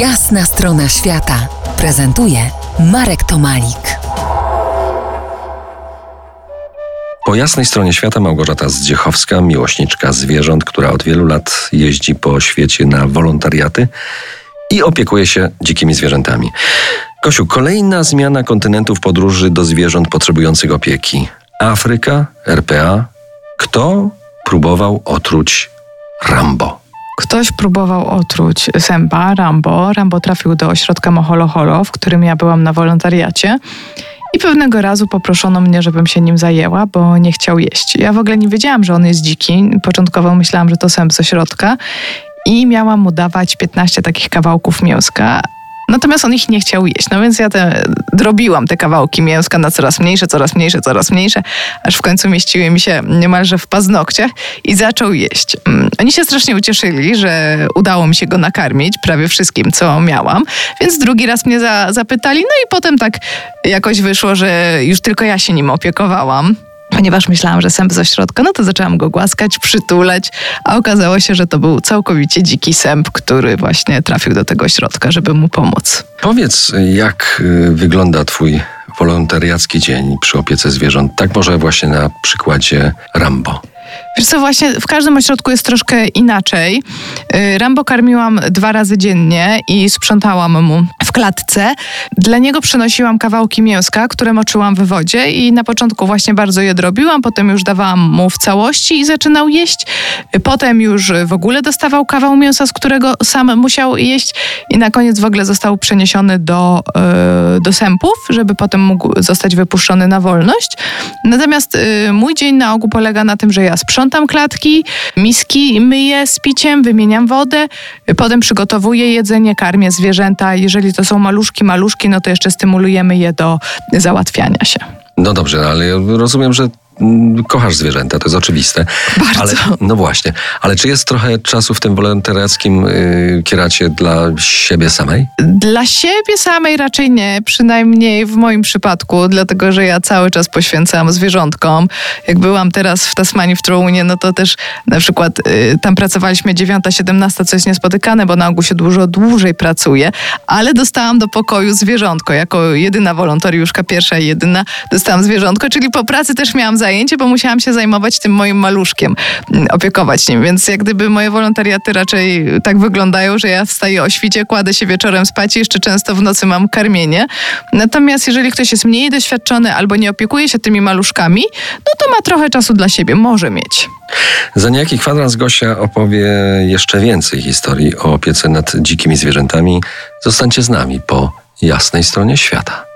Jasna strona świata prezentuje Marek Tomalik. Po jasnej stronie świata Małgorzata Zdziechowska, miłośniczka zwierząt, która od wielu lat jeździ po świecie na wolontariaty i opiekuje się dzikimi zwierzętami. Kosiu, kolejna zmiana kontynentów podróży do zwierząt potrzebujących opieki. Afryka, RPA. Kto próbował otruć Rambo? Ktoś próbował otruć Semba, Rambo. Rambo trafił do ośrodka Moholoholo, w którym ja byłam na wolontariacie. I pewnego razu poproszono mnie, żebym się nim zajęła, bo nie chciał jeść. Ja w ogóle nie wiedziałam, że on jest dziki. Początkowo myślałam, że to sęp z ośrodka. I miałam mu dawać 15 takich kawałków mięska, Natomiast on ich nie chciał jeść. No więc ja te, drobiłam te kawałki mięska na coraz mniejsze, coraz mniejsze, coraz mniejsze, aż w końcu mieściły mi się niemalże w paznokciach i zaczął jeść. Mm, oni się strasznie ucieszyli, że udało mi się go nakarmić prawie wszystkim, co miałam, więc drugi raz mnie za, zapytali, no i potem tak jakoś wyszło, że już tylko ja się nim opiekowałam ponieważ myślałam, że sęp z ośrodka, no to zaczęłam go głaskać, przytulać, a okazało się, że to był całkowicie dziki sęp, który właśnie trafił do tego ośrodka, żeby mu pomóc. Powiedz, jak y, wygląda twój wolontariacki dzień przy opiece zwierząt? Tak może właśnie na przykładzie Rambo. Wiesz co, właśnie w każdym ośrodku jest troszkę inaczej. Y, Rambo karmiłam dwa razy dziennie i sprzątałam mu w klatce. Dla niego przynosiłam kawałki mięska, które moczyłam w wodzie i na początku właśnie bardzo je drobiłam, potem już dawałam mu w całości i zaczynał jeść. Potem już w ogóle dostawał kawał mięsa, z którego sam musiał jeść i na koniec w ogóle został przeniesiony do, yy, do sępów, żeby potem mógł zostać wypuszczony na wolność. Natomiast yy, mój dzień na ogół polega na tym, że ja sprzątam klatki, miski myję z piciem, wymieniam wodę, potem przygotowuję jedzenie, karmię zwierzęta. Jeżeli to są maluszki, maluszki, no to jeszcze stymulujemy je do załatwiania się. No dobrze, ale rozumiem, że kochasz zwierzęta, to jest oczywiste. Bardzo. Ale, no właśnie, ale czy jest trochę czasu w tym wolontariackim yy, kieracie dla siebie samej? Dla siebie samej raczej nie, przynajmniej w moim przypadku, dlatego że ja cały czas poświęcam zwierzątkom. Jak byłam teraz w Tasmanii w Trounie, no to też na przykład yy, tam pracowaliśmy 9-17, co jest niespotykane, bo na ogół się dużo dłużej pracuje, ale dostałam do pokoju zwierzątko, jako jedyna wolontariuszka, pierwsza i jedyna dostałam zwierzątko, czyli po pracy też miałam zajęcie, bo musiałam się zajmować tym moim maluszkiem, mm, opiekować nim. Więc jak gdyby moje wolontariaty raczej tak wyglądają, że ja wstaję o świcie, kładę się wieczorem spać i jeszcze często w nocy mam karmienie. Natomiast jeżeli ktoś jest mniej doświadczony albo nie opiekuje się tymi maluszkami, no to ma trochę czasu dla siebie, może mieć. Za niejaki kwadrans Gosia opowie jeszcze więcej historii o opiece nad dzikimi zwierzętami. Zostańcie z nami po jasnej stronie świata.